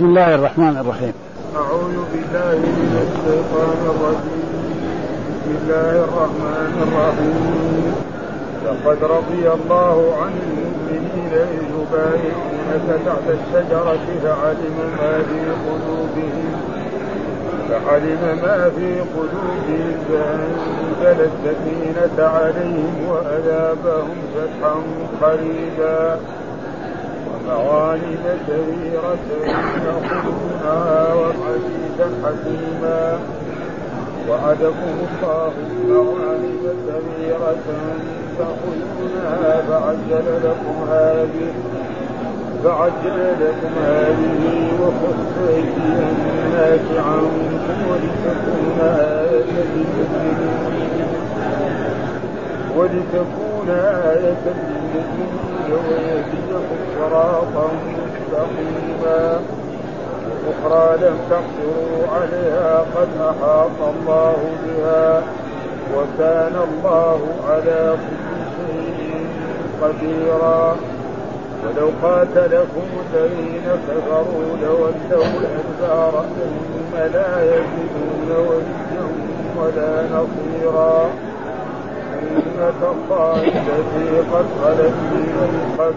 بسم الله الرحمن الرحيم. أعوذ بالله من الشيطان الرجيم. بسم الله الرحمن الرحيم. لقد رضي الله عن المؤمنين إذ يبايعونك تحت الشجرة فعلم ما في قلوبهم فعلم ما في قلوبهم فأنزل السكينة عليهم وأذابهم فتحا قريبا. ومغانم كثيرة يأخذونها وحديثا حكيما. وعدكم الله مغانم كثيرة تأخذونها فعجل لكم هذه فعجل لكم هذه وخص أيدي الناس عنكم ولتكون آية للمؤمنين. ولتكون آية للمؤمنين. ويهديكم صراطا مستقيما. أخرى لم تقدروا عليها قد أحاط الله بها وكان الله على كل شيء قديرا. ولو قاتلكم الذين كفروا لولوا الأدبار ثم لا يجدون وليا ولا نصيرا. سنة الله التي قد خلت من قبل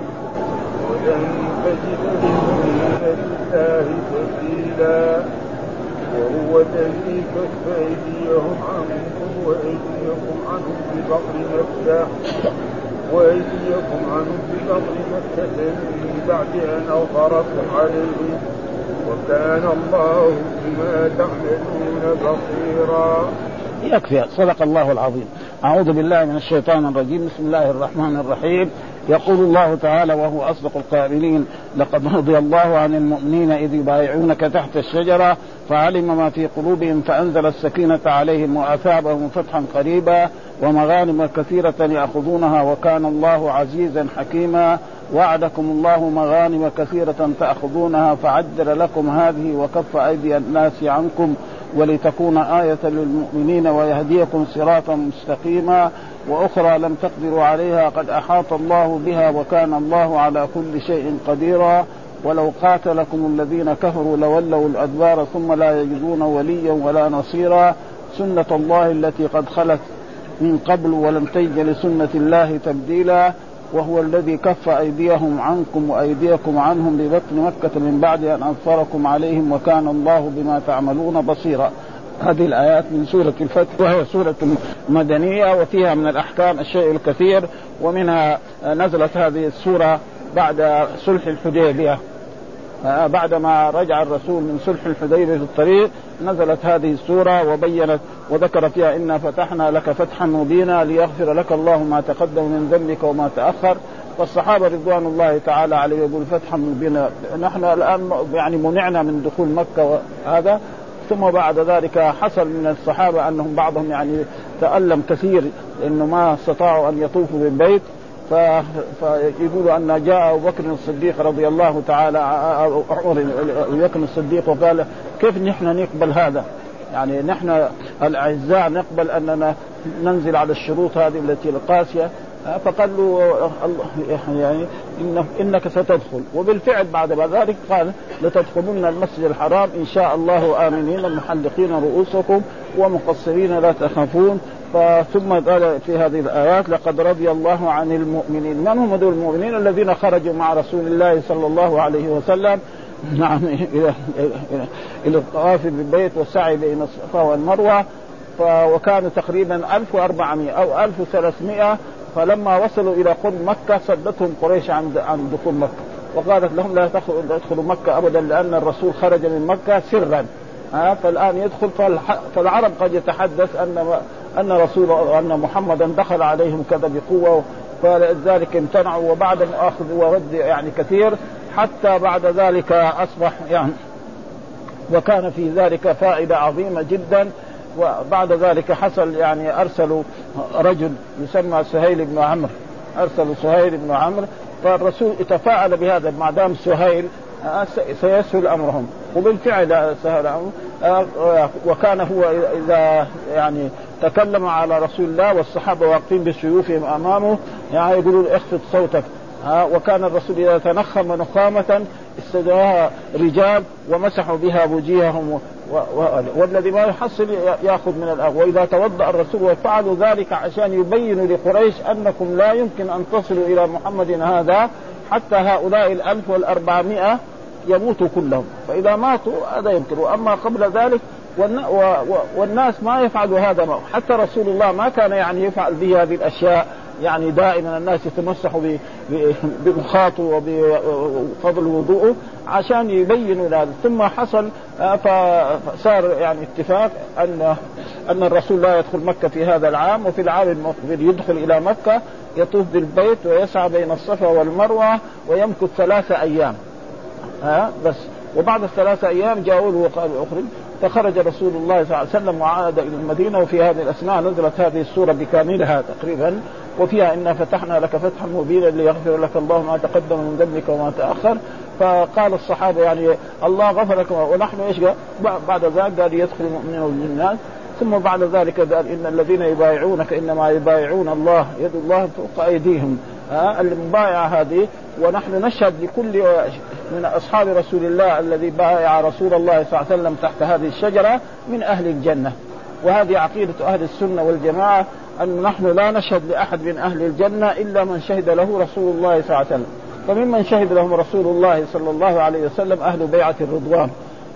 ولن تجد لسنة الله تبديلا وهو الذي كف أيديهم عنكم وأيديكم عنهم ببطن مكة وأيديكم عنهم ببطن مكة من بعد أن أظهركم عليهم وكان الله بما تعملون بصيرا. يكفي. صدق الله العظيم. أعوذ بالله من الشيطان الرجيم. بسم الله الرحمن الرحيم. يقول الله تعالى وهو أصدق القائلين لقد رضي الله عن المؤمنين إذ يبايعونك تحت الشجرة فعلم ما في قلوبهم فأنزل السكينة عليهم وأثابهم فتحا قريبا ومغانم كثيرة يأخذونها وكان الله عزيزا حكيما. وعدكم الله مغانم كثيرة تأخذونها فعجل لكم هذه وكف أيدي الناس عنكم ولتكون آية للمؤمنين ويهديكم صراطا مستقيما وأخرى لم تقدروا عليها قد أحاط الله بها وكان الله على كل شيء قديرا ولو قاتلكم الذين كفروا لولوا الأدبار ثم لا يجدون وليا ولا نصيرا سنة الله التي قد خلت من قبل ولم تجد لسنة الله تبديلا وهو الذي كف أيديهم عنكم وأيديكم عنهم ببطن مكة من بعد أن أنصركم عليهم وكان الله بما تعملون بصيرا. هذه الآيات من سورة الفتح وهي سورة مدنية وفيها من الأحكام الشيء الكثير ومنها نزلت هذه السورة بعد صلح الحديبية. بعدما رجع الرسول من صلح الحديبية في الطريق نزلت هذه السورة وبينت وذكر فيها إنا فتحنا لك فتحا مبينا ليغفر لك الله ما تقدم من ذنبك وما تأخر. فالصحابة رضوان الله تعالى عليه يقول فتحا مبينا. نحن الآن يعني منعنا من دخول مكة وهذا. ثم بعد ذلك حصل من الصحابة أنهم بعضهم يعني تألم كثير لأنه ما استطاعوا أن يطوفوا بالبيت. فيقول أن جاء أبو بكر الصديق رضي الله تعالى عمر أبو بكر الصديق وقال كيف نحن نقبل هذا؟ يعني نحن الأعزاء نقبل أننا ننزل على الشروط هذه التي القاسية. فقال له يعني إن إنك ستدخل. وبالفعل بعد ذلك قال لتدخلن المسجد الحرام إن شاء الله آمنين محلقين رؤوسكم ومقصرين لا تخافون. ثم قال في هذه الآيات لقد رضي الله عن المؤمنين. من هم دول المؤمنين الذين خرجوا مع رسول الله صلى الله عليه وسلم؟ نعم إلى إلى الطواف بالبيت والسعي بين الصفا والمروة وكانوا تقريبا 1400 أو 1300 فلما وصلوا إلى قرب مكة صدتهم قريش عن عن دخول مكة. وقالت لهم لا تدخلوا مكة ابدا لأن الرسول خرج من مكة سرا. ها فالآن يدخل فالعرب قد يتحدث أن أن رسول أن محمدا دخل عليهم كذا بقوة فلذلك امتنعوا وبعد اخذ ورد يعني كثير حتى بعد ذلك أصبح يعني وكان في ذلك فائدة عظيمة جدا وبعد ذلك حصل يعني ارسلوا رجل يسمى سهيل بن عمرو ارسلوا سهيل بن عمرو فالرسول تفاعل بهذا ما دام سهيل سيسهل أمرهم. وبالفعل سهل امرهم وكان هو إذا يعني تكلم على رسول الله والصحابة واقفين بسيوفهم أمامه يعني يقولوا اخفض صوتك. ها وكان الرسول إذا تنخم نخامة استدعاها رجال ومسحوا بها وجيههم و... و... والذي ما يحصل يأخذ من الأرض وإذا توضأ الرسول وفعلوا ذلك عشان يبينوا لقريش أنكم لا يمكن أن تصلوا إلى محمد هذا حتى هؤلاء الألف والأربعمائة يموتوا كلهم. فإذا ماتوا هذا يمكن وأما قبل ذلك والناس ما يفعلوا هذا حتى رسول الله ما كان يعني يفعل به هذه الأشياء. يعني دائما الناس يتمسحوا بمخاطه وبفضل وضوءه عشان يبينوا هذا ثم حصل فصار يعني اتفاق ان أن الرسول لا يدخل مكة في هذا العام وفي العام المقبل يدخل إلى مكة يطوف بالبيت ويسعى بين الصفا والمروة ويمكث ثلاثة أيام. ها؟ بس. وبعد الثلاثة أيام جاءوا له وقالوا أخرج. فخرج رسول الله صلى الله عليه وسلم وعاد إلى المدينة وفي هذه الاثناء نزلت هذه السورة بكاملها تقريبا وفيها إنا فتحنا لك فتحا مبينا ليغفر لك الله ما تقدم من ذنبك وما تأخر. فقال الصحابة يعني الله غفر لك ونحن إيش بعد ذلك قال يدخل المؤمنون للناس ثم بعد ذلك قال إن الذين يبايعونك إنما يبايعون الله يد الله فوق أيديهم. المبايعة هذه ونحن نشهد لكل من أصحاب رسول الله الذي بايع رسول الله صلى الله عليه وسلم تحت هذه الشجرة من أهل الجنة. وهذه عقيدة أهل السنة والجماعة أن نحن لا نشهد لأحد من أهل الجنة إلا من شهد له رسول الله صلى الله عليه وسلم. فممن شهد لهم رسول الله صلى الله عليه وسلم أهل بيعة الرضوان.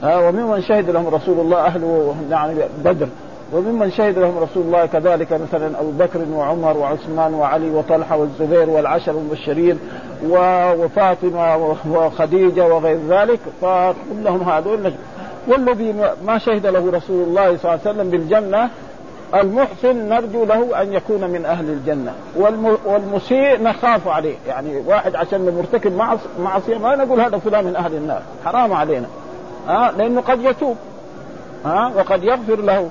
وممن شهد لهم رسول الله أهل يعني بدر. وممن شهد لهم رسول الله كذلك مثلا أبو بكر وعمر وعثمان وعلي وطلحة والزبير والعشر المبشرين وفاطمة وخديجة وغير ذلك فكلهم هذول والذي ما شهد له رسول الله صلى الله عليه وسلم بالجنة المحسن نرجو له أن يكون من أهل الجنة. والمسيء نخاف عليه. يعني واحد عشان مرتكب معصية ما نقول هذا فلان من أهل النار. حرام علينا. ها؟ لأنه قد يتوب. ها؟ وقد يغفر له.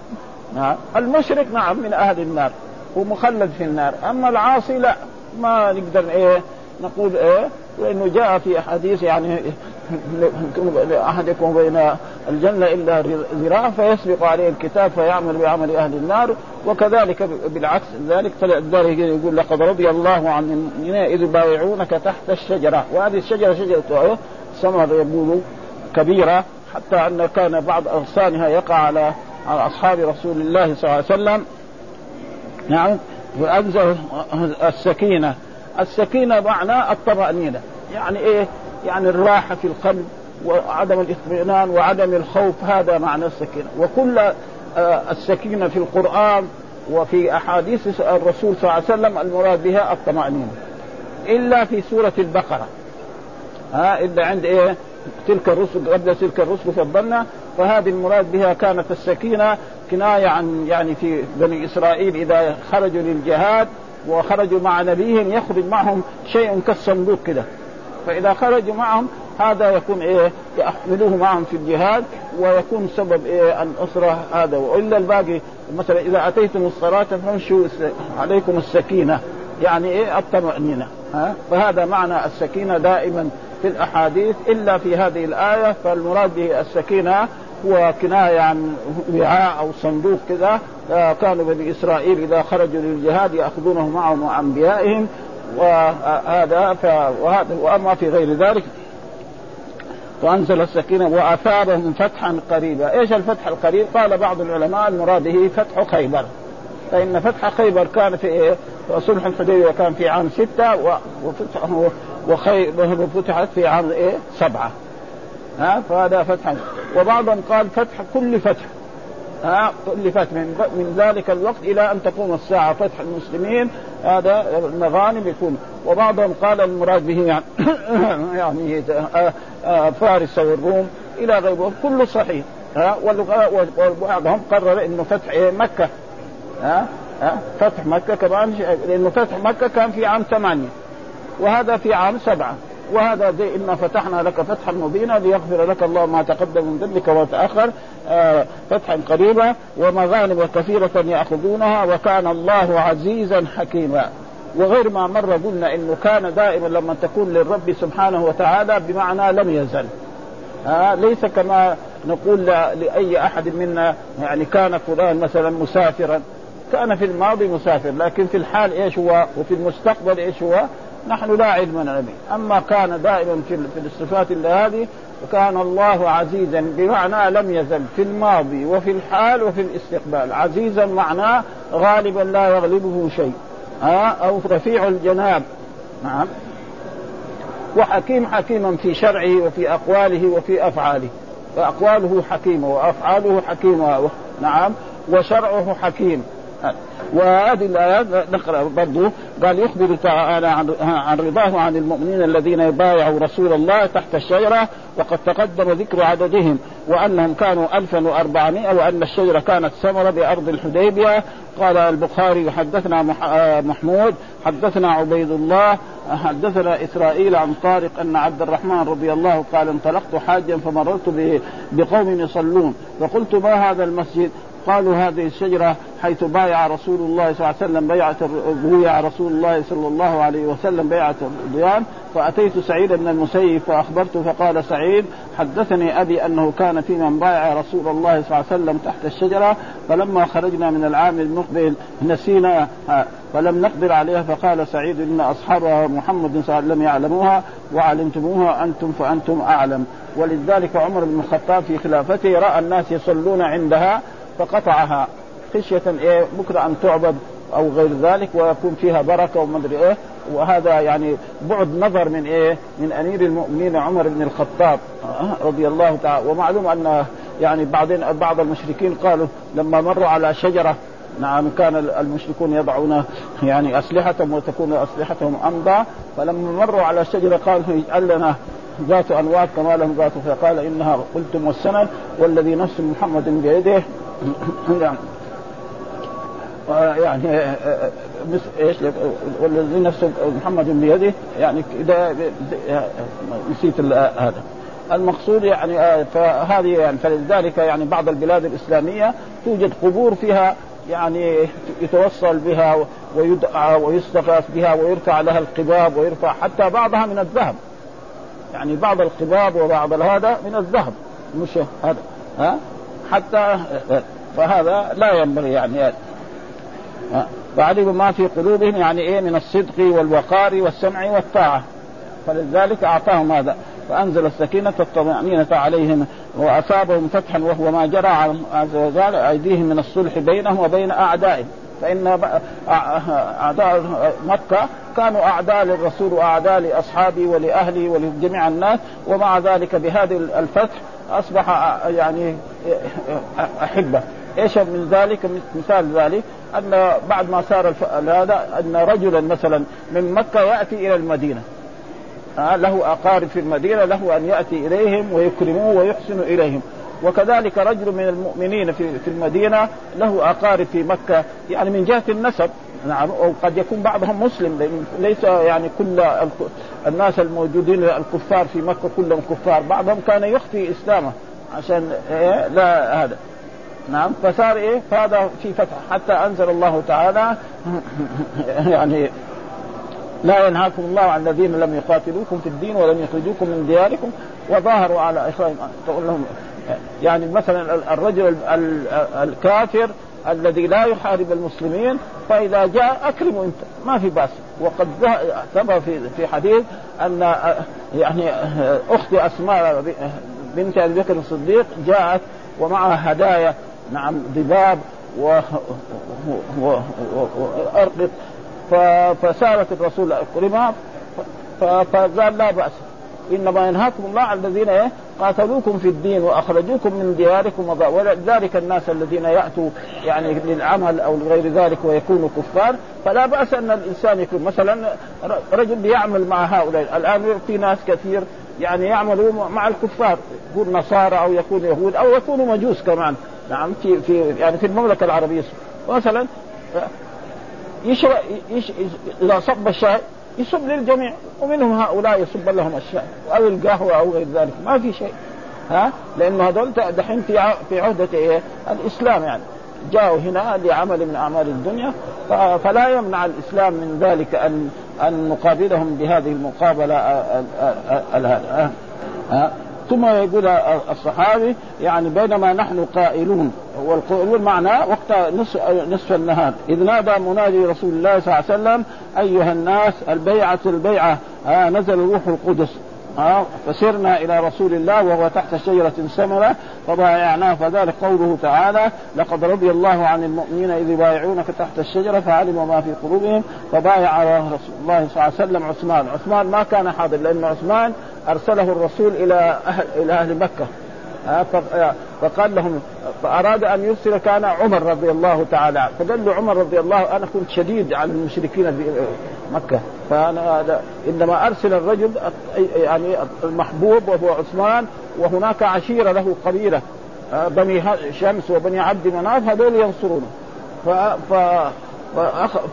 المشرك نعم من أهل النار ومخلد في النار. أما العاصي لا ما نقدر إيه نقول إيه لأنه جاء في احاديث يعني احدكم بين الجنة إلا ذراع فيسبق عليه الكتاب فيعمل بعمل أهل النار وكذلك بالعكس ذلك فلذلك يقول لقد رضي الله عن المؤمنين إذ يبايعونك تحت الشجرة. وهذه الشجرة شجرة ثمر يقول كبيرة حتى أن كان بعض أغصانها يقع على على أصحاب رسول الله صلى الله عليه وسلم. نعم. وانزل السكينة. السكينة معناه الطمأنينة. يعني إيه؟ يعني الراحة في القلب وعدم الاطمئنان وعدم الخوف هذا معنى السكينة. وكل آه، السكينة في القرآن وفي أحاديث الرسول صلى الله عليه وسلم المراد بها الطمأنينة. إلا في سورة البقرة. ها إلا عند إيه؟ تلك الرسل قبل تلك الرسل فضلنا فهذه المراد بها كانت السكينة كناية عن يعني في بني إسرائيل إذا خرجوا للجهاد وخرجوا مع نبيهم يخرج معهم شيء كالصندوق كده. فإذا خرجوا معهم هذا يكون إيه؟ يحملوه معهم في الجهاد ويكون سبب إيه؟ الأسرة هذا. وإلا الباقي مثلا إذا أتيتم الصلاة فامشوا عليكم السكينة. يعني إيه؟ الطمأنينة. ها؟ فهذا معنى السكينة دائما في الأحاديث. إلا في هذه الآية فالمراد به السكينة هو كناية عن وعاء أو صندوق كذا آه، كانوا بني إسرائيل إذا خرجوا للجهاد يأخذونه معهم مع انبيائهم وهذا وهذا واما في غير ذلك وانزل السكينة واثابهم فتحا قريبا، إيش الفتح القريب؟ قال بعض العلماء المراد به فتح خيبر. فإن فتح خيبر كان في إيه؟ صلح الحديبية كان في عام ستة وفتحه وخيبر فتحت في عام إيه؟ سبعة. ها فهذا فتح. وبعضهم قال فتح كل فتح. ها كل فتح. من, من ذلك الوقت إلى أن تقوم الساعة. فتح المسلمين هذا المغانم يكون. وبعضهم قال المراد به يعني, يعني آه، آه، فارس والروم إلى غيره كله صحيح. ها وبعضهم قرر إنه فتح مكة. ها ها فتح مكة كمان. لأنه فتح مكة كان في عام ثمانية. وهذا في عام سبعة. وهذا زي إنا فتحنا لك فتحا مبينا ليغفر لك الله ما تقدم من ذنبك وتأخر آه فتحا قريبا ومغانم كثيرة يأخذونها وكان الله عزيزا حكيما. وغير ما مر قلنا إنه كان دائما لما تكون للرب سبحانه وتعالى بمعنى لم يزل. آه ليس كما نقول لأي أحد منا يعني كان فلان مثلا مسافرا. كان في الماضي مسافر لكن في الحال إيش هو؟ وفي المستقبل إيش هو؟ نحن لا علم لنا. به أما كان دائما في في الصفات هذه وكان الله عزيزا بمعنى لم يزل في الماضي وفي الحال وفي الاستقبال. عزيزا معناه غالبا لا يغلبه شيء. ها؟ أو رفيع الجناب. نعم. وحكيم حكيما في شرعه وفي أقواله وفي أفعاله. فأقواله حكيمة وأفعاله حكيمة. نعم. وشرعه حكيم. وهذه الآيات نقرأ برضه قال يخبر تعالى عن رضاه عن المؤمنين الذين يبايعوا رسول الله تحت الشجرة وقد تقدم ذكر عددهم وأنهم كانوا 1400 وأن الشجرة كانت ثمرة بأرض الحديبية. قال البخاري حدثنا محمود حدثنا عبيد الله حدثنا إسرائيل عن طارق أن عبد الرحمن رضي الله قال انطلقت حاجا فمررت بقوم يصلون. فقلت ما هذا المسجد؟ قالوا هذه الشجرة حيث بايع رسول الله صلى الله عليه وسلم بيعة بويع رسول الله صلى الله عليه وسلم بيعة الرضوان فأتيت سعيد بن المسيب فأخبرته فقال سعيد حدثني أبي أنه كان في من بايع رسول الله صلى الله عليه وسلم تحت الشجرة فلما خرجنا من العام المقبل نسينا. فلم نقدر عليها فقال سعيد إن أصحاب محمد صلى الله عليه وسلم يعلموها وعلمتموها أنتم فأنتم أعلم. ولذلك عمر بن الخطاب في خلافته رأى الناس يصلون عندها فقطعها. خشية إيه؟ بكرة أن تعبد أو غير ذلك ويكون فيها بركة ومدري إيه. وهذا يعني بعد نظر من إيه؟ من أمير المؤمنين عمر بن الخطاب رضي الله تعالى. ومعلوم أن يعني بعضين بعض المشركين قالوا لما مروا على شجرة نعم كان المشركون يضعون يعني أسلحتهم وتكون أسلحتهم أمضى. فلما مروا على الشجرة قالوا اجعل لنا ذات انواط كما لهم ذات فقال إنها قلتم والسند والذي نفس محمد بيده. يعني يعني إيش والذي نفس محمد بيده يعني إذا نسيت هذا. المقصود يعني آه، فهذه يعني فلذلك يعني بعض البلاد الإسلامية توجد قبور فيها يعني يتوصل بها ويدعى ويستغاث بها ويرفع لها القباب ويرفع حتى بعضها من الذهب. يعني بعض القباب وبعض هذا من الذهب مش هذا. ها؟ حتى فهذا لا ينبغي يعني. وعلموا ما في قلوبهم يعني إيه من الصدق والوقار والسمع والطاعة. فلذلك أعطاهم هذا. فأنزل السكينة الطمانينه عليهم وأصابهم فتحا وهو ما جرى عز وجل أيديهم من الصلح بينهم وبين أعدائهم. فإن أعداء مكة كانوا أعداء للرسول وأعداء لأصحابه ولأهله ولجميع الناس. ومع ذلك بهذه الفتح أصبح يعني أحبه. إيش من ذلك؟ مثال ذلك أن بعد ما صار هذا أن رجلا مثلا من مكة يأتي إلى المدينة. له أقارب في المدينة له أن يأتي إليهم ويكرموه ويحسن إليهم. وكذلك رجل من المؤمنين في في المدينة له أقارب في مكة. يعني من جهة النسب. نعم وقد يكون بعضهم مسلم ليس يعني كل الناس الموجودين الكفار في مكة كلهم كفار. بعضهم كان يخفي إسلامه عشان إيه؟ لا هذا. نعم فصار إيه؟ فهذا في فتح. حتى أنزل الله تعالى يعني لا ينهاكم الله عن الذين لم يقاتلوكم في الدين ولم يخرجوكم من دياركم وظاهروا على اخراجهم تقول لهم يعني مثلا الرجل الكافر الذي لا يحارب المسلمين فإذا جاء اكرمه أنت. ما في بأس. وقد ثبت في في حديث أن يعني أخت أسماء بنت أبي بكر الصديق جاءت ومعها هدايا نعم ضباب و... وارقط فسألت الرسول أكرمها؟ فقال لا بأس. إنما ينهاكم الله عن الذين إيه؟ قاتلوكم في الدين وأخرجوكم من دياركم ولذلك الناس الذين يأتوا يعني للعمل أو لغير ذلك ويكونوا كفار. فلا بأس أن الإنسان يكون مثلا رجل يعمل مع هؤلاء. الآن في ناس كثير يعني يعملوا مع الكفار يكون نصارى أو يكون يهود أو يكونوا مجوس كمان. نعم في في يعني في المملكة العربية. مثلا يشرب يش إذا صب الشاي يصب للجميع ومنهم هؤلاء يصب لهم الشاي أو القهوة أو غير ذلك ما في شيء. ها؟ لأنه هذول دحين في في عهدة إيه؟ الإسلام يعني. جاءوا هنا لعمل من أعمال الدنيا فلا يمنع الإسلام من ذلك ان أن نقابلهم بهذه المقابلة هذا ثم يقول الصحابي يعني بينما نحن قائلون والقائلون معناه وقت نصف, نصف النهار. إذ نادى منادي رسول الله صلى الله عليه وسلم أيها الناس البيعة البيعة. آه نزل روح القدس. آه فسرنا إلى رسول الله وهو تحت شجرة سمرة فبايعناه فذلك قوله تعالى لقد رضي الله عن المؤمنين إذ يبايعونك تحت الشجرة فعلموا ما في قلوبهم فبايع رسول الله صلى الله عليه وسلم عثمان، عثمان ما كان حاضر لأن عثمان أرسله الرسول إلى أهل إلى أهل مكة. فقال لهم فأراد أن يرسل كان عمر رضي الله تعالى عنه. فقال له عمر رضي الله أنا كنت شديد على المشركين في مكة. فأنا إنما أرسل الرجل يعني المحبوب وهو عثمان وهناك عشيرة له قبيلة بني شمس وبني عبد مناف هذول ينصرونه. ف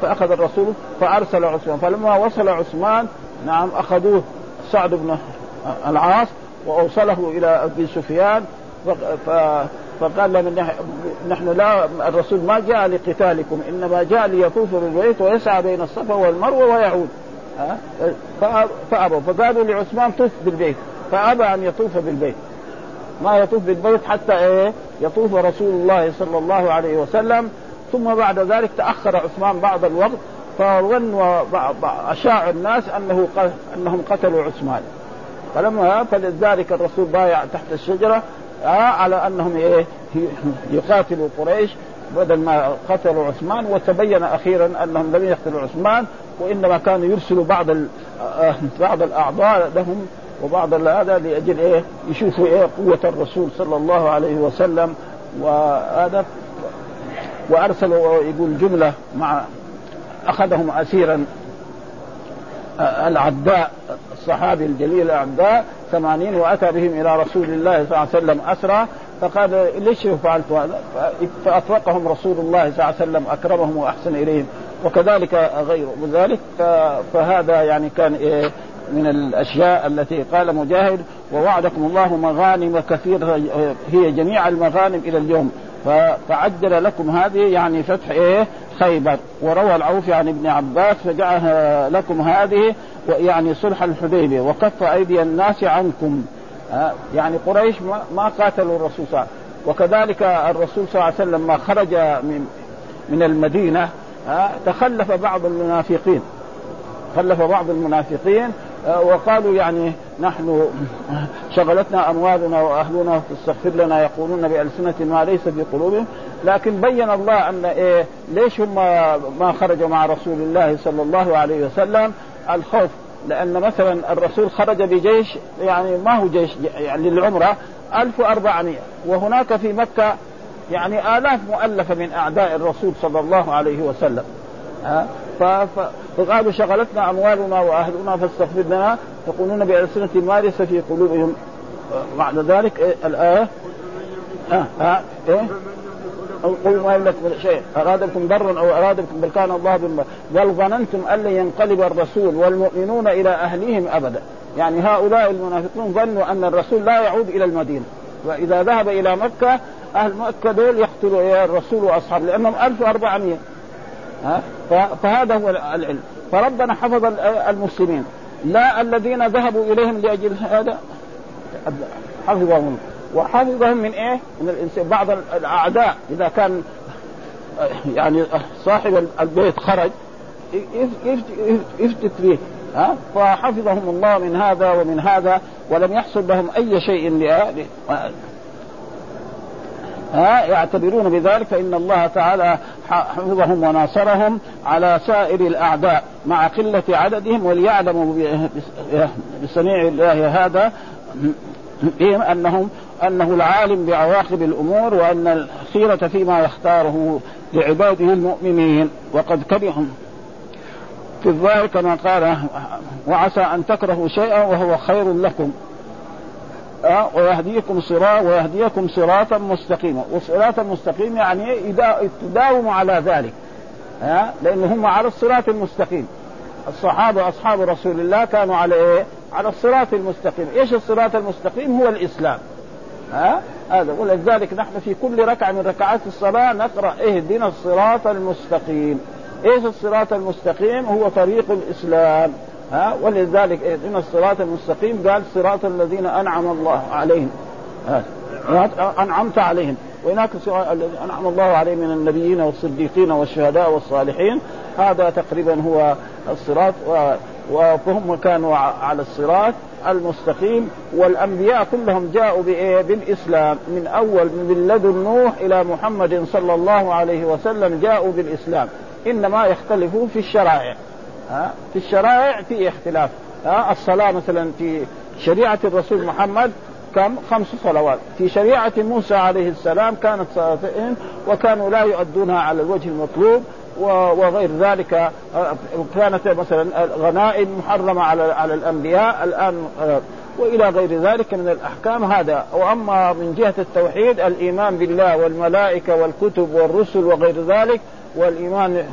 فأخذ الرسول فأرسل عثمان. فلما وصل عثمان نعم أخذوه سعد بن العاص وأوصله إلى أبي سفيان فقال لهم نحن لا الرسول ما جاء لقتالكم إنما جاء ليطوف بالبيت ويسعى بين الصفا والمروة ويعود. فابوا فقالوا لعثمان طف بالبيت فأبى أن يطوف بالبيت. ما يطوف بالبيت حتى إيه؟ يطوف رسول الله صلى الله عليه وسلم. ثم بعد ذلك تأخر عثمان بعض الوقت فظنوا أشاع الناس أنه أنهم قتلوا عثمان. فلما فلذلك الرسول بايع تحت الشجرة آه على أنهم إيه يقاتلوا قريش بدل ما قتلوا عثمان وتبين أخيرا أنهم لم يقتلوا عثمان وإنما كانوا يرسلوا بعض آه، بعض الأعضاء لهم وبعض هذا لأجل إيه يشوفوا إيه قوة الرسول صلى الله عليه وسلم وهذا وأرسلوا يقول جملة مع أخذهم اسيرا آه، العداء الصحابي الجليل العداء ثمانين وأتى بهم إلى رسول الله صلى الله عليه وسلم اسرى فقال ليش فعلت هذا؟ فأطلقهم رسول الله صلى الله عليه وسلم أكرمهم وأحسن إليهم وكذلك غيره وذلك فهذا يعني كان إيه من الأشياء التي قال مجاهد ووعدكم الله مغانم كثيرة هي جميع المغانم إلى اليوم فعجل لكم هذه يعني فتح إيه؟ خيبر. وروى العوفي عن ابن عباس فجعل لكم هذه يعني صلح الحديبية. وكف أيدي الناس عنكم. يعني قريش ما قاتلوا الرسول صلى الله عليه وسلم. وكذلك الرسول صلى الله عليه وسلم ما خرج من من المدينة. تخلف بعض المنافقين. خلف بعض المنافقين. وقالوا يعني نحن شغلتنا أموالنا وأهلنا فاستغفر لنا يقولون بألسنة ما ليس في قلوبهم لكن بين الله أن إيه ليش هم ما خرجوا مع رسول الله صلى الله عليه وسلم؟ الخوف. لأن مثلا الرسول خرج بجيش يعني ما هو جيش يعني للعمرة 1400 وهناك في مكة يعني آلاف مؤلفة من أعداء الرسول صلى الله عليه وسلم. ها؟ فقالوا شغلتنا أموالنا وأهلنا فاستغفر لنا يقولون بألسنة ما ليس في قلوبهم. بعد ذلك إيه؟ الآية؟ ها ها أو قل ما يملك من شيء. أراد بكم ضرا أو أراد بكم بل كان الله بما بل ظننتم أن لن ينقلب الرسول والمؤمنون إلى أهليهم أبدا. يعني هؤلاء المنافقون ظنوا أن الرسول لا يعود إلى المدينة. وإذا ذهب إلى مكة أهل مكة دول يقتلوا الرسول وأصحابه لأنهم 1400 فهذا هو العلم. فربنا حفظ المسلمين. لا الذين ذهبوا إليهم لأجل هذا. حفظهم. وحفظهم من إيه؟ من الإنسان. بعض الأعداء إذا كان يعني صاحب البيت خرج يفتت به ها؟ فحفظهم الله من هذا ومن هذا ولم يحصل لهم أي شيء ها يعتبرون بذلك فان الله تعالى حفظهم وناصرهم على سائر الأعداء مع قلة عددهم وليعلموا بصنيع الله هذا بهم أنهم أنه العالم بعواقب الأمور وأن الخيرة فيما يختاره لعباده المؤمنين. وقد كرههم. في الظاهر كما قال وعسى أن تكرهوا شيئا وهو خير لكم. ويهديكم صراط ويهديكم صراطا مستقيما وصراطا مستقيم يعني تداوموا على ذلك أه لأن هم على الصراط المستقيم الصحابة أصحاب رسول الله كانوا على إيه؟ على الصراط المستقيم، إيش الصراط المستقيم؟ هو الإسلام. ها؟ هذا ولذلك نحن في كل ركعة من ركعات الصلاة نقرأ اهدنا الصراط المستقيم. إيش الصراط المستقيم؟ هو طريق الإسلام. ها ولذلك اهدنا الصراط المستقيم قال صراط الذين أنعم الله عليهم. ها أنعمت عليهم. وهناك الذي أنعم الله عليهم من النبيين والصديقين والشهداء والصالحين. هذا تقريبا هو الصراط وهم كانوا على الصراط المستقيم. والأنبياء كلهم جاءوا بالإسلام. من أول من لدن نوح إلى محمد صلى الله عليه وسلم جاءوا بالإسلام. إنما يختلفوا في الشرائع. ها في الشرائع في اختلاف. ها الصلاة مثلا في شريعة الرسول محمد كم؟ خمس صلوات. في شريعة موسى عليه السلام كانت صلاتين وكانوا لا يؤدونها على الوجه المطلوب وغير ذلك كانت مثلا غنائم محرمة على على الأنبياء الآن وإلى غير ذلك من الأحكام هذا. وأما من جهة التوحيد الإيمان بالله والملائكة والكتب والرسل وغير ذلك والإيمان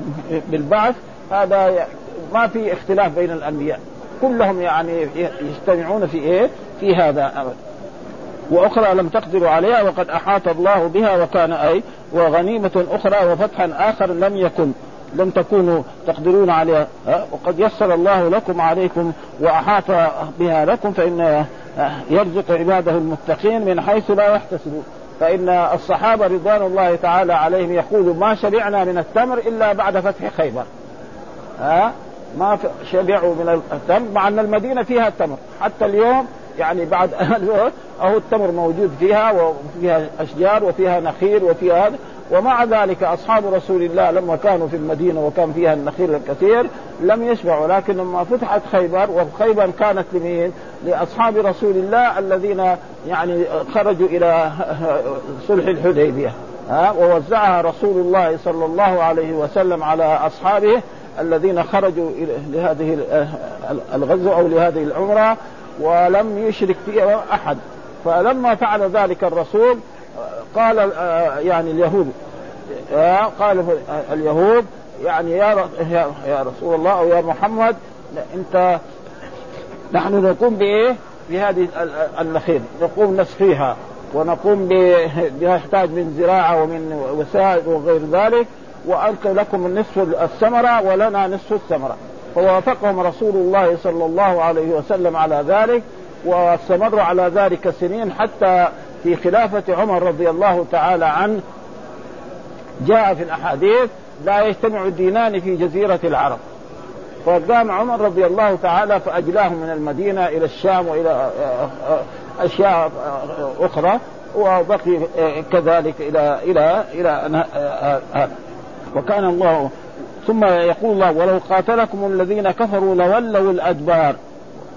بالبعث هذا ما في اختلاف بين الأنبياء. كلهم يعني يجتمعون في إيه؟ في هذا وأخرى لم تقدروا عليها وقد أحاط الله بها وكان أي وغنيمة أخرى وفتحا آخر لم يكن. لم تكونوا تقدرون عليها. وقد يسر الله لكم عليكم وأحاط بها لكم فإن يرزق عباده المتقين من حيث لا يحتسبون. فإن الصحابة رضوان الله تعالى عليهم يقولوا ما شبعنا من التمر إلا بعد فتح خيبر. ها؟ ما شبعوا من التمر مع أن المدينة فيها التمر. حتى اليوم يعني بعد أهو التمر موجود فيها وفيها أشجار وفيها نخيل وفيها هذا. ومع ذلك أصحاب رسول الله لما كانوا في المدينة وكان فيها النخيل الكثير لم يشبعوا. لكن لما فتحت خيبر وخيبر كانت لمين؟ لأصحاب رسول الله الذين يعني خرجوا إلى صلح الحديبية. ها؟ ووزعها رسول الله صلى الله عليه وسلم على أصحابه. الذين خرجوا لهذه الغزو أو لهذه العمرة ولم يشرك فيها أحد فلما فعل ذلك الرسول قال آه، يعني اليهود آه، قال اليهود يعني يا يا رسول الله أو يا محمد أنت نحن نقوم بإيه؟ بهذه النخيل نقوم نسقيها ونقوم بما يحتاج من زراعة ومن وسائل وغير ذلك وأنت لكم نصف الثمرة ولنا نصف الثمرة. فوافقهم رسول الله صلى الله عليه وسلم على ذلك واستمروا على ذلك سنين حتى في خلافة عمر رضي الله تعالى عنه جاء في الأحاديث لا يجتمع الدينان في جزيرة العرب. فقام عمر رضي الله تعالى فأجلاهم من المدينة إلى الشام وإلى أشياء أخرى وبقي كذلك إلى إلى إلى هذا وكان الله ثم يقول الله ولو قاتلكم الذين كفروا لولوا الأدبار.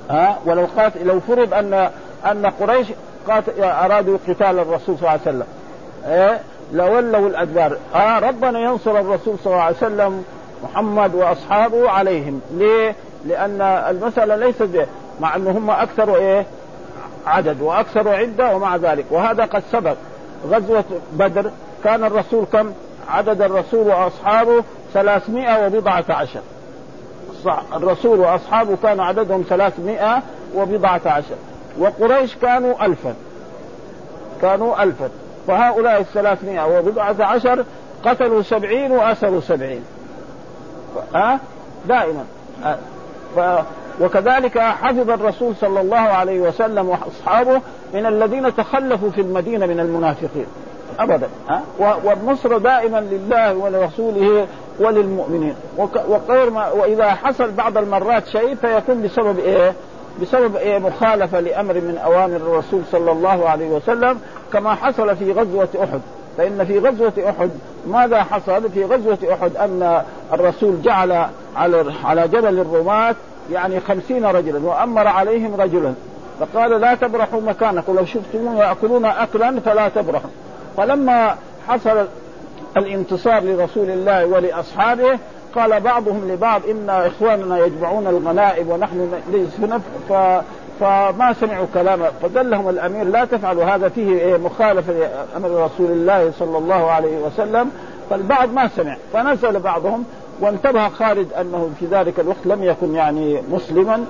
ها؟ ولو قاتل لو فرض ان أن قريش قاتل أرادوا قتال الرسول صلى الله عليه وسلم. إيه؟ لولوا الأدبار. آه ربنا ينصر الرسول صلى الله عليه وسلم محمد وأصحابه عليهم. ليه؟ لأن المسألة ليست مع أنه هم أكثر إيه؟ عدد وأكثر عدة ومع ذلك. وهذا قد سبق. غزوة بدر كان الرسول كم؟ عدد الرسول وأصحابه ثلاثمائة وبضعة عشر. الرسول وأصحابه كان عددهم ثلاثمائة وبضعة عشر. وقريش كانوا ألفا. كانوا ألفا. فهؤلاء الثلاثمائة وبضعة عشر قتلوا سبعين وأسروا سبعين. ها؟ دائما. ف... وكذلك حفظ الرسول صلى الله عليه وسلم وأصحابه من الذين تخلفوا في المدينة من المنافقين. أبدا ها؟ والنصر دائما لله ولرسوله وللمؤمنين. وغير ما وإذا حصل بعض المرات شيء فيكون بسبب إيه؟ بسبب إيه؟ مخالفة لأمر من أوامر الرسول صلى الله عليه وسلم كما حصل في غزوة أحد. فإن في غزوة أحد ماذا حصل؟ في غزوة أحد أن الرسول جعل على على جبل الرماة يعني خمسين رجلا وأمر عليهم رجلا. فقال لا تبرحوا مكانكم لو شفتموهم يأكلون اكلا فلا تبرحوا. فلما حصل الانتصار لرسول الله ولأصحابه قال بعضهم لبعض ان إخواننا يجمعون الغنائم ونحن ليس ف فما سمعوا كلامه فدلهم الأمير لا تفعلوا هذا فيه مخالفة لأمر رسول الله صلى الله عليه وسلم. فالبعض ما سمع فنزل بعضهم وانتبه خالد أنه في ذلك الوقت لم يكن يعني مسلما.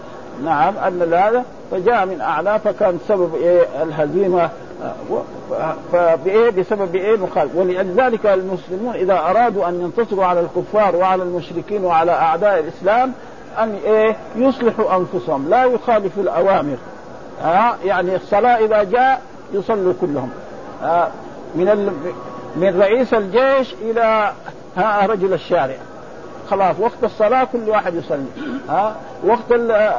نعم أن هذا فجاء من أعلى فكان سبب إيه الهزيمة فبإيه؟ بسبب إيه مخالف ولذلك المسلمون إذا أرادوا أن ينتصروا على الكفار وعلى المشركين وعلى أعداء الإسلام أن إيه؟ يصلحوا أنفسهم لا يخالفوا الأوامر. ها؟ يعني الصلاة إذا جاء يصلوا كلهم. من ال... من رئيس الجيش إلى ها رجل الشارع. خلاص وقت الصلاة كل واحد يصلي ها وقت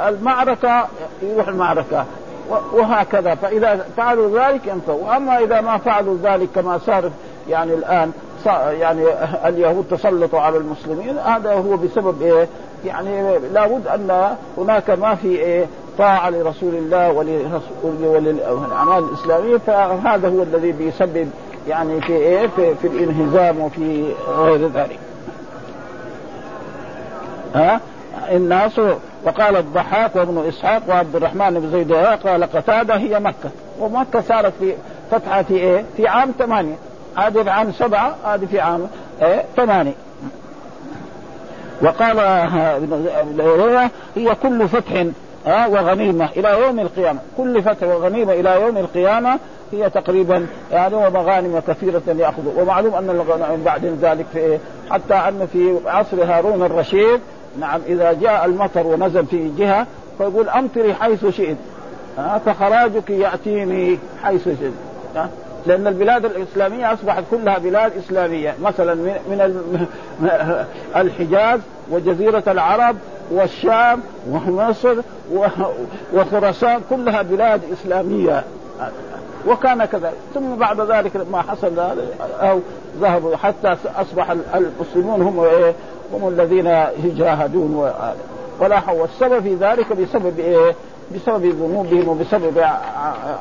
المعركة يروح المعركة وهكذا فإذا فعلوا ذلك ينفعوا وأما إذا ما فعلوا ذلك كما صار يعني الآن يعني اليهود تسلطوا على المسلمين هذا هو بسبب إيه؟ يعني لابد أن هناك ما في إيه؟ طاعة لرسول الله وللأعمال الإسلامية فهذا هو الذي بيسبب يعني في إيه؟ في, في الانهزام وفي غير ذلك. ها؟ الناس وقال الضحاك وابن إسحاق وعبد الرحمن بن زيد قال قتادة هي مكة ومكة صارت في فتحة في إيه؟ في عام ثمانية هذه في عام سبعة هذه في عام إيه؟ ثمانية وقال هي كل فتح ها وغنيمة إلى يوم القيامة كل فتح وغنيمة إلى يوم القيامة هي تقريبا يعني ومغانم كثيرة يأخذ ومعلوم أن الغنائم بعد ذلك في إيه؟ حتى أن في عصر هارون الرشيد نعم إذا جاء المطر ونزل في جهة فيقول أمطري حيث شئت. فخراجك يأتيني حيث شئت. لأن البلاد الإسلامية أصبحت كلها بلاد إسلامية. مثلا من الحجاز وجزيرة العرب والشام ومصر وخراسان كلها بلاد إسلامية. وكان كذلك ثم بعد ذلك ما حصل أو ذهبوا حتى أصبح المسلمون هم إيه؟ هم الذين يجاهدون ولا والسبب في ذلك بسبب إيه؟ بسبب ذنوبهم وبسبب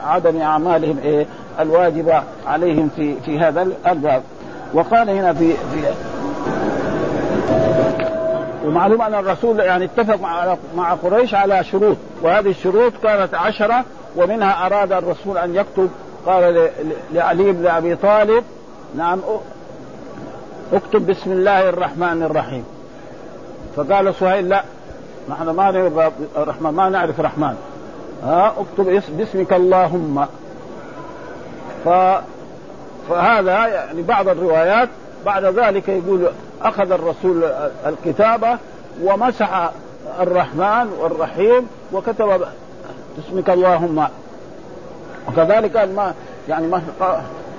عدم أعمالهم إيه؟ الواجبه عليهم في في هذا الباب. وقال هنا في في ومعلوم أن الرسول يعني اتفق مع مع قريش على شروط. وهذه الشروط كانت عشرة ومنها أراد الرسول أن يكتب. قال لعلي بن أبي طالب نعم اكتب بسم الله الرحمن الرحيم. فقال سهيل لا نحن ما نعرف الرحمن ما نعرف رحمن ها اكتب باسمك اللهم. ف فهذا يعني بعض الروايات بعد ذلك يقول أخذ الرسول الكتابة ومسح الرحمن والرحيم وكتب باسمك اللهم. وكذلك ما يعني ما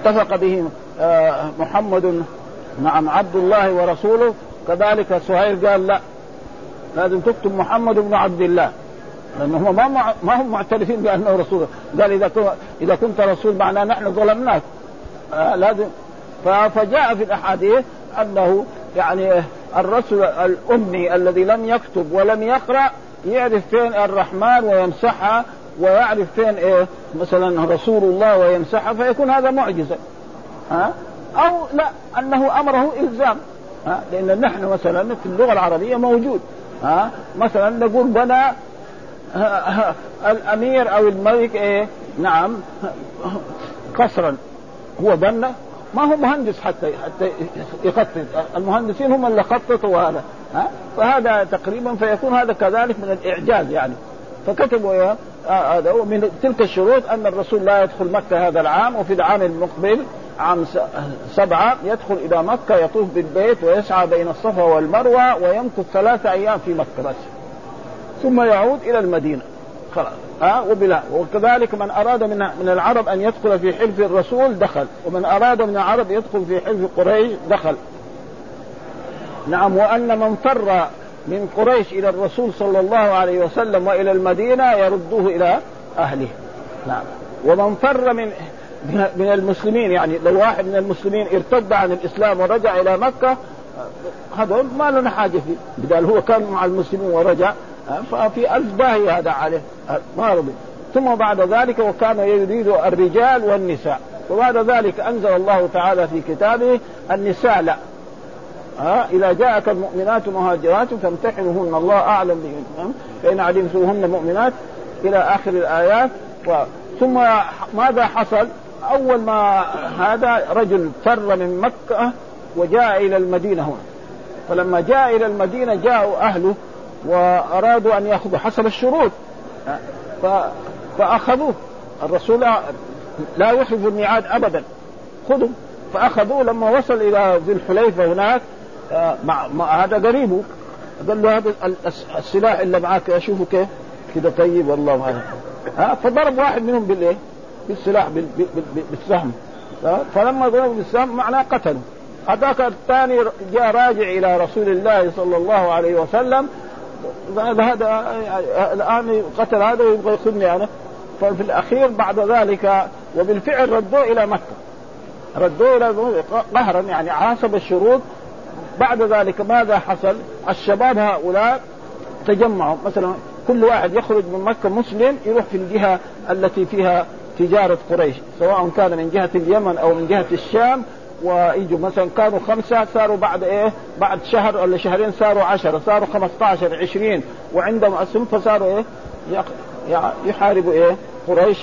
اتفق به آه، محمد نعم عبد الله ورسوله. كذلك سهيل قال لا لازم تكتب محمد بن عبد الله. لأنه ما ما هم معترفين بأنه رسول قال إذا إذا كنت رسول معناه نحن ظلمناك. آه لازم فجاء في الأحاديث أنه يعني الرسول الأمي الذي لم يكتب ولم يقرأ يعرف فين الرحمن ويمسحها ويعرف فين إيه؟ مثلا رسول الله ويمسحها فيكون هذا معجزة. ها؟ أو لا أنه أمره إلزام. ها لأن نحن مثلا في اللغة العربية موجود. ها مثلا نقول بنى الأمير أو الملك إيه نعم قصرا هو بنى ما هو مهندس حتى حتى يخطط. المهندسين هم اللي خططوا هذا ها. فهذا تقريبا فيكون هذا كذلك من الإعجاز يعني. فكتبوا إيه هذا آه ومن تلك الشروط أن الرسول لا يدخل مكة هذا العام وفي العام المقبل عام سبعة يدخل إلى مكة يطوف بالبيت ويسعى بين الصفا والمروة ويمكث ثلاثة أيام في مكة بس. ثم يعود إلى المدينة. خلاص. ها؟ أه؟ وبلا. وكذلك من أراد من من العرب أن يدخل في حلف الرسول دخل. ومن أراد من العرب يدخل في حلف قريش دخل. نعم. وأن من فر من قريش إلى الرسول صلى الله عليه وسلم وإلى المدينة يردوه إلى أهله. نعم. ومن فر من من المسلمين يعني لو واحد من المسلمين ارتد عن الإسلام ورجع إلى مكة هذا ما لنا حاجة فيه. بدل هو كان مع المسلمين ورجع ففي ألف باهي هذا عليه. ما رضي. ثم بعد ذلك وكان يريد الرجال والنساء. وبعد ذلك أنزل الله تعالى في كتابه النساء. لا ها إذا جاءك المؤمنات مهاجرات فامتحنوهن الله أعلم بهن. فإن علمتموهن مؤمنات إلى آخر الآيات. و... ثم ماذا حصل؟ أول ما هذا رجل فر من مكة وجاء إلى المدينة هنا. فلما جاء إلى المدينة جاءوا أهله وأرادوا أن يأخذوا حسب الشروط. فأخذوه. الرسول لا يخلف الميعاد ابدا. خذوا. فأخذوه لما وصل إلى ذي الحليفة هناك. آه، مع... هذا قريبه قال له هذا السلاح اللي معك أشوفه كيف؟ كده طيب والله. ما ها؟ فضرب واحد منهم بالإيه؟ بالسلاح بالسهم. فلما ضربوا بالسهم معناه قتله. هذاك الثاني جاء راجع إلى رسول الله صلى الله عليه وسلم. هذا الآن قتل هذا ويبغى ياخذني أنا. ففي الأخير بعد ذلك وبالفعل ردوه إلى مكة. ردوه إلى قهرا يعني حسب الشروط. بعد ذلك ماذا حصل؟ الشباب هؤلاء تجمعوا. مثلا كل واحد يخرج من مكة مسلم يروح في الجهة التي فيها تجارة قريش سواء كان من جهة اليمن أو من جهة الشام ويجوا مثلا كانوا خمسة صاروا بعد إيه؟ بعد شهر ولا شهرين صاروا عشرة صاروا 15 20 وعندهم أسهم فصاروا إيه؟ يحاربوا إيه؟ قريش.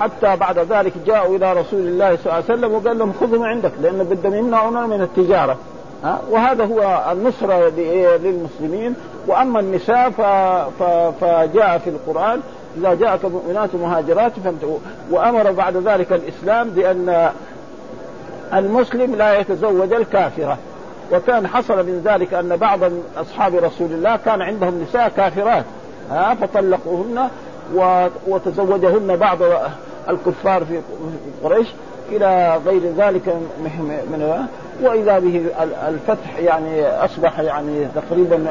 حتى بعد ذلك جاءوا إلى رسول الله صلى الله عليه وسلم وقال لهم خذوا من عندك لأنه بدهم يمنعونا من التجارة. ها؟ وهذا هو النصرة للمسلمين. وأما النساء فجاء في القرآن إذا جاءك مؤمنات مهاجرات وأمر بعد ذلك الإسلام بأن المسلم لا يتزوج الكافرة. وكان حصل من ذلك أن بعض أصحاب رسول الله كان عندهم نساء كافرات. ها فطلقوهن وتزوجهن بعض الكفار في قريش إلى غير ذلك من وإذا به الفتح يعني أصبح يعني تقريبا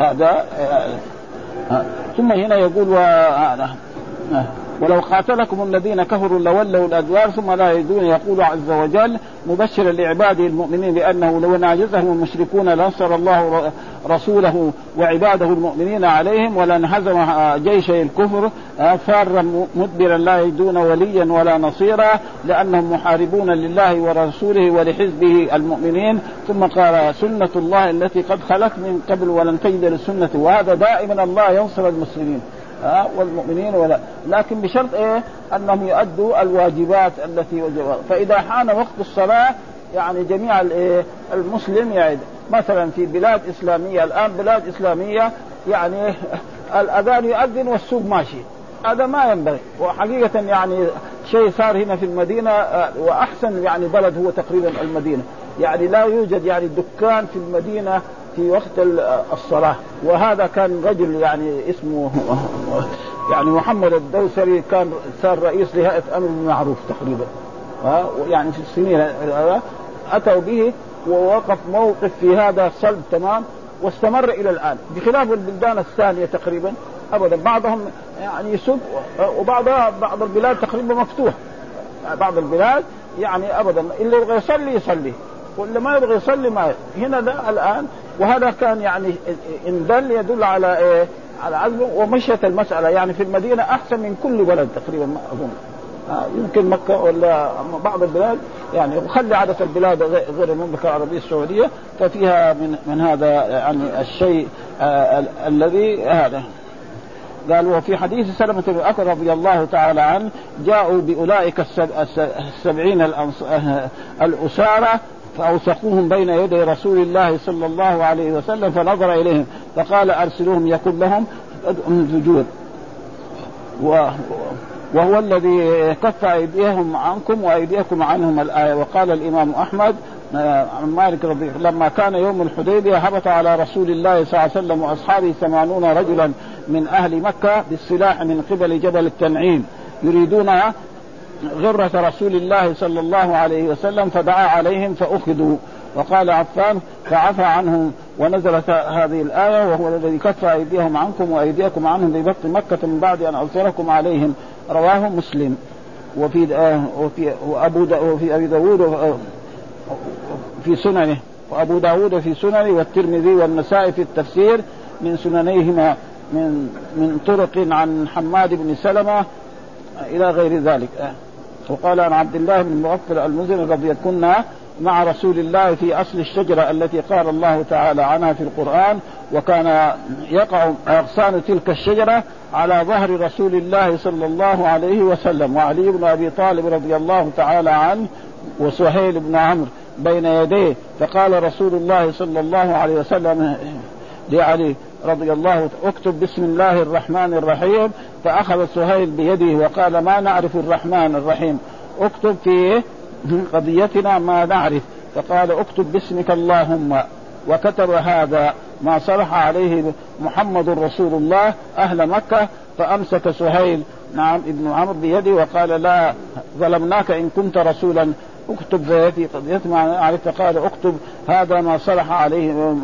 اعداء ثم هنا يقول ولو قاتلكم الذين كفروا لولوا الأدوار ثم لا يجدون يقول عز وجل مبشرا لعباده المؤمنين بأنه لو نعجزهم المشركون لنصر الله رسوله وعباده المؤمنين عليهم ولانهزم جيشي الكفر فارا مدبرا لا يجدون وليا ولا نصيرا لأنهم محاربون لله ورسوله ولحزبه المؤمنين. ثم قال سنة الله التي قد خلت من قبل ولن تجد للسنه وهذا دائما الله ينصر المسلمين. ها والمؤمنين ولا. لكن بشرط إيه؟ أنهم يؤدوا الواجبات التي وجبها فإذا حان وقت الصلاة يعني جميع الايه المسلم يعني مثلا في بلاد إسلامية الآن بلاد إسلامية يعني الأذان يؤذن والسوق ماشي. هذا ما ينبغي. وحقيقة يعني شيء صار هنا في المدينة وأحسن يعني بلد هو تقريبا المدينة. يعني لا يوجد يعني دكان في المدينة في وقت الصلاة. وهذا كان رجل يعني اسمه يعني محمد الدوسري كان صار رئيس لهيئة أمر المعروف تقريبا. يعني في السنين أتوا به ووقف موقف في هذا صلب تمام واستمر إلى الآن. بخلاف البلدان الثانية تقريبا. أبدا بعضهم يعني يسب وبعضها بعض البلاد تقريبا مفتوح. بعض البلاد يعني أبدا اللي يبغى يصلي يصلي. واللي ما يبغى يصلي ما هنا ده الآن وهذا كان يعني إن دل يدل على إيه؟ على عزم ومشيت المسألة. يعني في المدينة أحسن من كل بلد تقريبا ما أظن. آه يمكن مكة ولا بعض البلاد. يعني وخلي عادة البلاد غير المملكة العربية السعودية. ففيها من من هذا يعني الشيء آه الذي هذا. قال وفي حديث سلمة بن أكر رضي الله تعالى عنه جاءوا بأولئك السبعين الأسارة فأوثقوهم بين يدي رسول الله صلى الله عليه وسلم فنظر إليهم فقال أرسلوهم يقول لهم الفجور و وهو الذي كف أيديهم عنكم وأيديكم عنهم الآية. وقال الإمام أحمد عن مالك رضي لما كان يوم الحديبية هبط على رسول الله صلى الله عليه وسلم وأصحابه ثمانون رجلا من أهل مكة بالسلاح من قبل جبل التنعيم. يريدون غرة رسول الله صلى الله عليه وسلم فدعا عليهم فأخذوا. وقال عفان فعفى عنهم ونزلت هذه الآية وهو الذي كف أيديهم عنكم وأيديكم عنهم ببطن مكة من بعد أن أظفركم عليهم. رواه مسلم. وفي آه وفي وأبو وفي أبي داود في سننه. وأبو داود في سننه والترمذي والنسائي في التفسير من سننيهما من من طرق عن حماد بن سلمة إلى غير ذلك. وقال عن عبد الله بن مغفر المزن رضي كنا مع رسول الله في أصل الشجرة التي قال الله تعالى عنها في القرآن وكان يقع أغصان تلك الشجرة على ظهر رسول الله صلى الله عليه وسلم وعلي بن أبي طالب رضي الله تعالى عنه وسهيل بن عمرو بين يديه فقال رسول الله صلى الله عليه وسلم لعلي رضي الله اكتب بسم الله الرحمن الرحيم فأخذ سهيل بيده وقال ما نعرف الرحمن الرحيم؟ اكتب في قضيتنا ما نعرف. فقال اكتب باسمك اللهم. وكتب هذا ما صلح عليه محمد رسول الله أهل مكة فأمسك سهيل نعم ابن عمرو بيده وقال لا ظلمناك إن كنت رسولا. اكتب في قضية ما عرفت قال اكتب هذا ما صلح عليه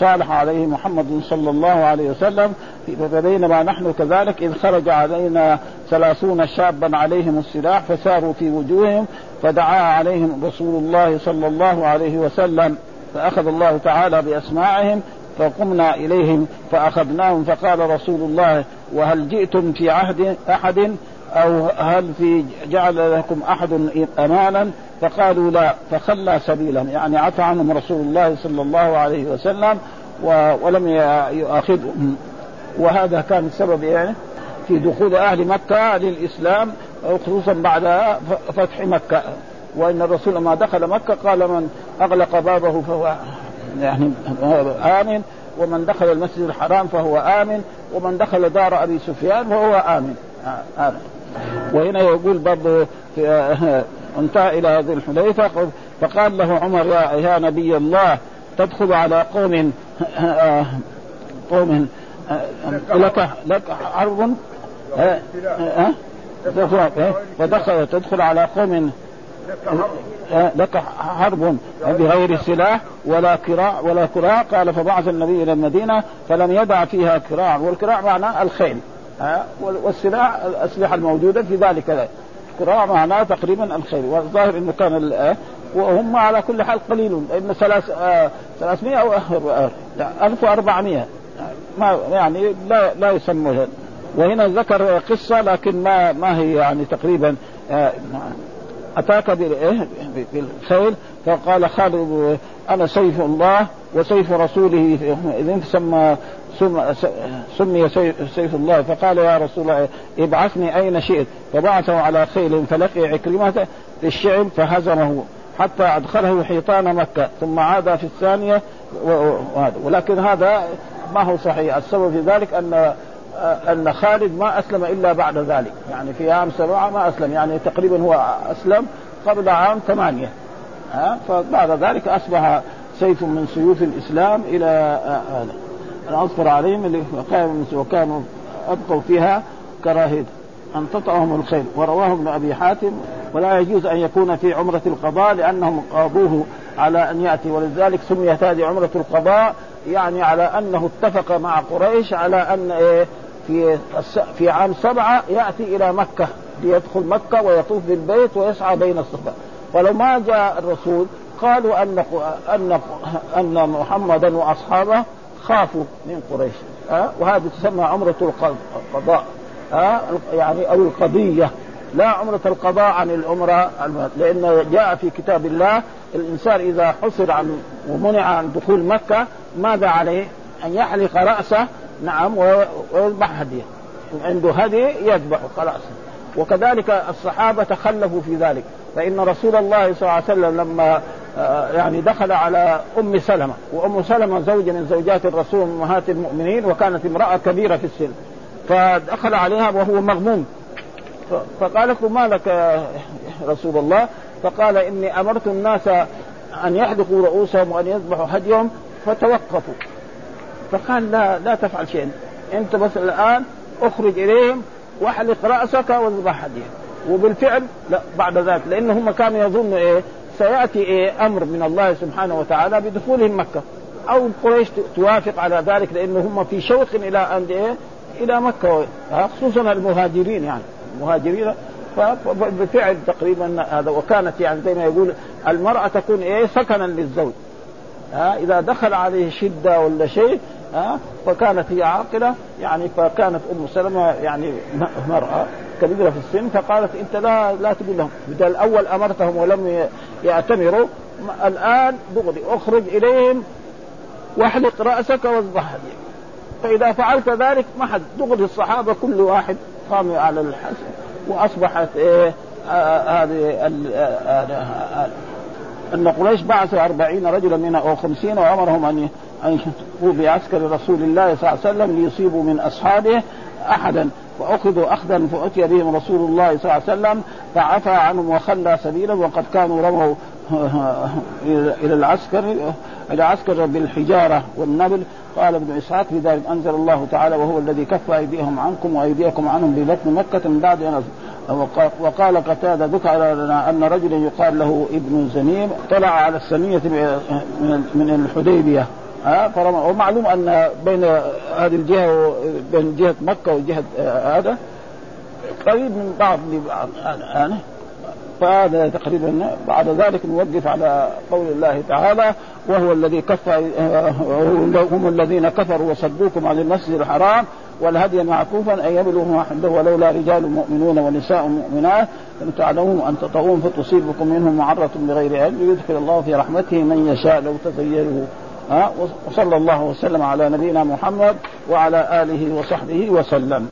صالح عليه محمد صلى الله عليه وسلم. فبينما نحن كذلك إذ خرج علينا ثلاثون شابا عليهم السلاح فساروا في وجوههم فدعا عليهم رسول الله صلى الله عليه وسلم فأخذ الله تعالى بأسماعهم فقمنا إليهم فأخذناهم فقال رسول الله وهل جئتم في عهد أحد؟ أو هل في جعل لكم أحد أمانا؟ فقالوا لا فخلى سبيلهم يعني عفى عنهم رسول الله صلى الله عليه وسلم ولم يؤاخذهم. وهذا كان السبب يعني في دخول أهل مكة للإسلام خصوصا بعد فتح مكة. وإن الرسول لما دخل مكة قال من أغلق بابه فهو يعني آمن ومن دخل المسجد الحرام فهو آمن ومن دخل دار أبي سفيان فهو آمن. آمن. وهنا يقول برضه انتهى إلى ذي الحليفه فقال له عمر يا, يا نبي الله تدخل على قوم قوم لك لك حرب فدخل تدخل على قوم لك حرب بغير سلاح ولا كراع ولا كراع. قال فبعث النبي إلى المدينة فلم يدع فيها كراع. والكراع معناه الخيل. والسلاح الأسلحة الموجودة في ذلك الكراع معناه تقريبا الخيل والظاهر إنه كان وهم على كل حال قليل لأن ثلاث آه 300 أو 1400 ما يعني لا لا يسمى وهنا ذكر قصة لكن ما ما هي يعني تقريبا آه أتاك بالخيل فقال خالد أنا سيف الله وسيف رسوله إذن سمى سمي سيف الله فقال يا رسول الله ابعثني أين شئت؟ فبعثه على خيل فلقي عكرمه في الشعب فهزمه حتى أدخله حيطان مكة ثم عاد في الثانية ولكن هذا ما هو صحيح. السبب في ذلك ان أن خالد ما أسلم إلا بعد ذلك. يعني في عام سبعة ما أسلم يعني تقريبا هو أسلم قبل عام ثمانية. ها؟ فبعد ذلك أصبح سيف من سيوف الإسلام إلى هذا اذكر عليهم اللي وكانوا أبقوا فيها كراهية. أن تطعهم الخيل ورواه ابن أبي حاتم ولا يجوز أن يكون في عمرة القضاء لأنهم قاضوه على أن يأتي. ولذلك سميت هذه عمرة القضاء يعني على أنه اتفق مع قريش على أن إيه في في عام سبعة يأتي إلى مكة ليدخل مكة ويطوف بالبيت ويسعى بين الصفا ولو ما جاء الرسول قالوا أن أن أن محمدا وأصحابه خافوا من قريش. ها؟ وهذه تسمى عمرة القضاء. ها؟ يعني أو القضية. لا عمرة القضاء عن العمرة لأن جاء في كتاب الله الإنسان إذا حصر عن ومنع عن دخول مكة ماذا عليه؟ أن يحلق رأسه. نعم ويذبح هدية. عنده هدي يذبح خلاص. وكذلك الصحابة تخلفوا في ذلك. فإن رسول الله صلى الله عليه وسلم لما يعني دخل على أم سلمة وأم سلمة زوجة من زوجات الرسول أمهات المؤمنين وكانت امرأة كبيرة في السن. فدخل عليها وهو مغموم. فقالت له ما لك يا رسول الله؟ فقال إني أمرت الناس أن يحدقوا رؤوسهم وأن يذبحوا هديهم فتوقفوا. فقال لا لا تفعل شيئا. أنت بس الآن أخرج إليهم واحلق رأسك واذبح هديهم. وبالفعل لا بعد ذلك لأن هم كانوا يظنوا إيه؟ سيأتي إيه أمر من الله سبحانه وتعالى بدخولهم مكة. أو قريش توافق على ذلك لأن هم في شوق إلى أن إيه إلى مكة خصوصا المهاجرين يعني. المهاجرين فبالفعل تقريبا هذا وكانت يعني زي ما يقول المرأة تكون إيه سكنا للزوج ها إذا دخل عليه شدة ولا شيء ها فكانت هي عاقلة يعني فكانت أم سلمة يعني مرأة. كبيره في السن فقالت إنت لا لا تقول لهم. بدل الأول أمرتهم ولم يأتمروا الآن دغري اخرج إليهم واحلق رأسك واذبح فإذا فعلت ذلك ما حد دغري الصحابة كل واحد قام على الحسن. وأصبحت إيه هذه أن قريش بعثوا أربعين رجلا من أو خمسين وأمرهم أن أن يشتقوا بعسكر رسول الله صلى الله عليه وسلم ليصيبوا من أصحابه أحدا. فأخذوا أخذا فأتي بهم رسول الله صلى الله عليه وسلم فعفى عنهم وخلى سبيلا وقد كانوا رموا إلى العسكر إلى عسكر بالحجارة والنبل. قال ابن إسحاق في ذلك أنزل الله تعالى وهو الذي كف أيديهم عنكم وأيديكم عنهم ببطن مكة من بعد أن وقال قتادة ذكر لنا أن رجلا يقال له ابن زنيم طلع على السنية من الحديبية. ها ومعلوم أن بين هذه الجهة بين جهة مكة وجهة هذا قريب من بعض لبعض يعني فهذا تقريبا بعد ذلك نوقف على قول الله تعالى وهو الذي كف هم الذين كفروا وصدوكم عن المسجد الحرام والهدي معكوفا ان يبلغوا ما حده ولولا رجال مؤمنون ونساء مؤمنات أن تعلموا أن تطغون فتصيبكم منهم معرة بغير علم يدخل الله في رحمته من يشاء لو تغيروا ها وصلى الله وسلم على نبينا محمد وعلى آله وصحبه وسلم.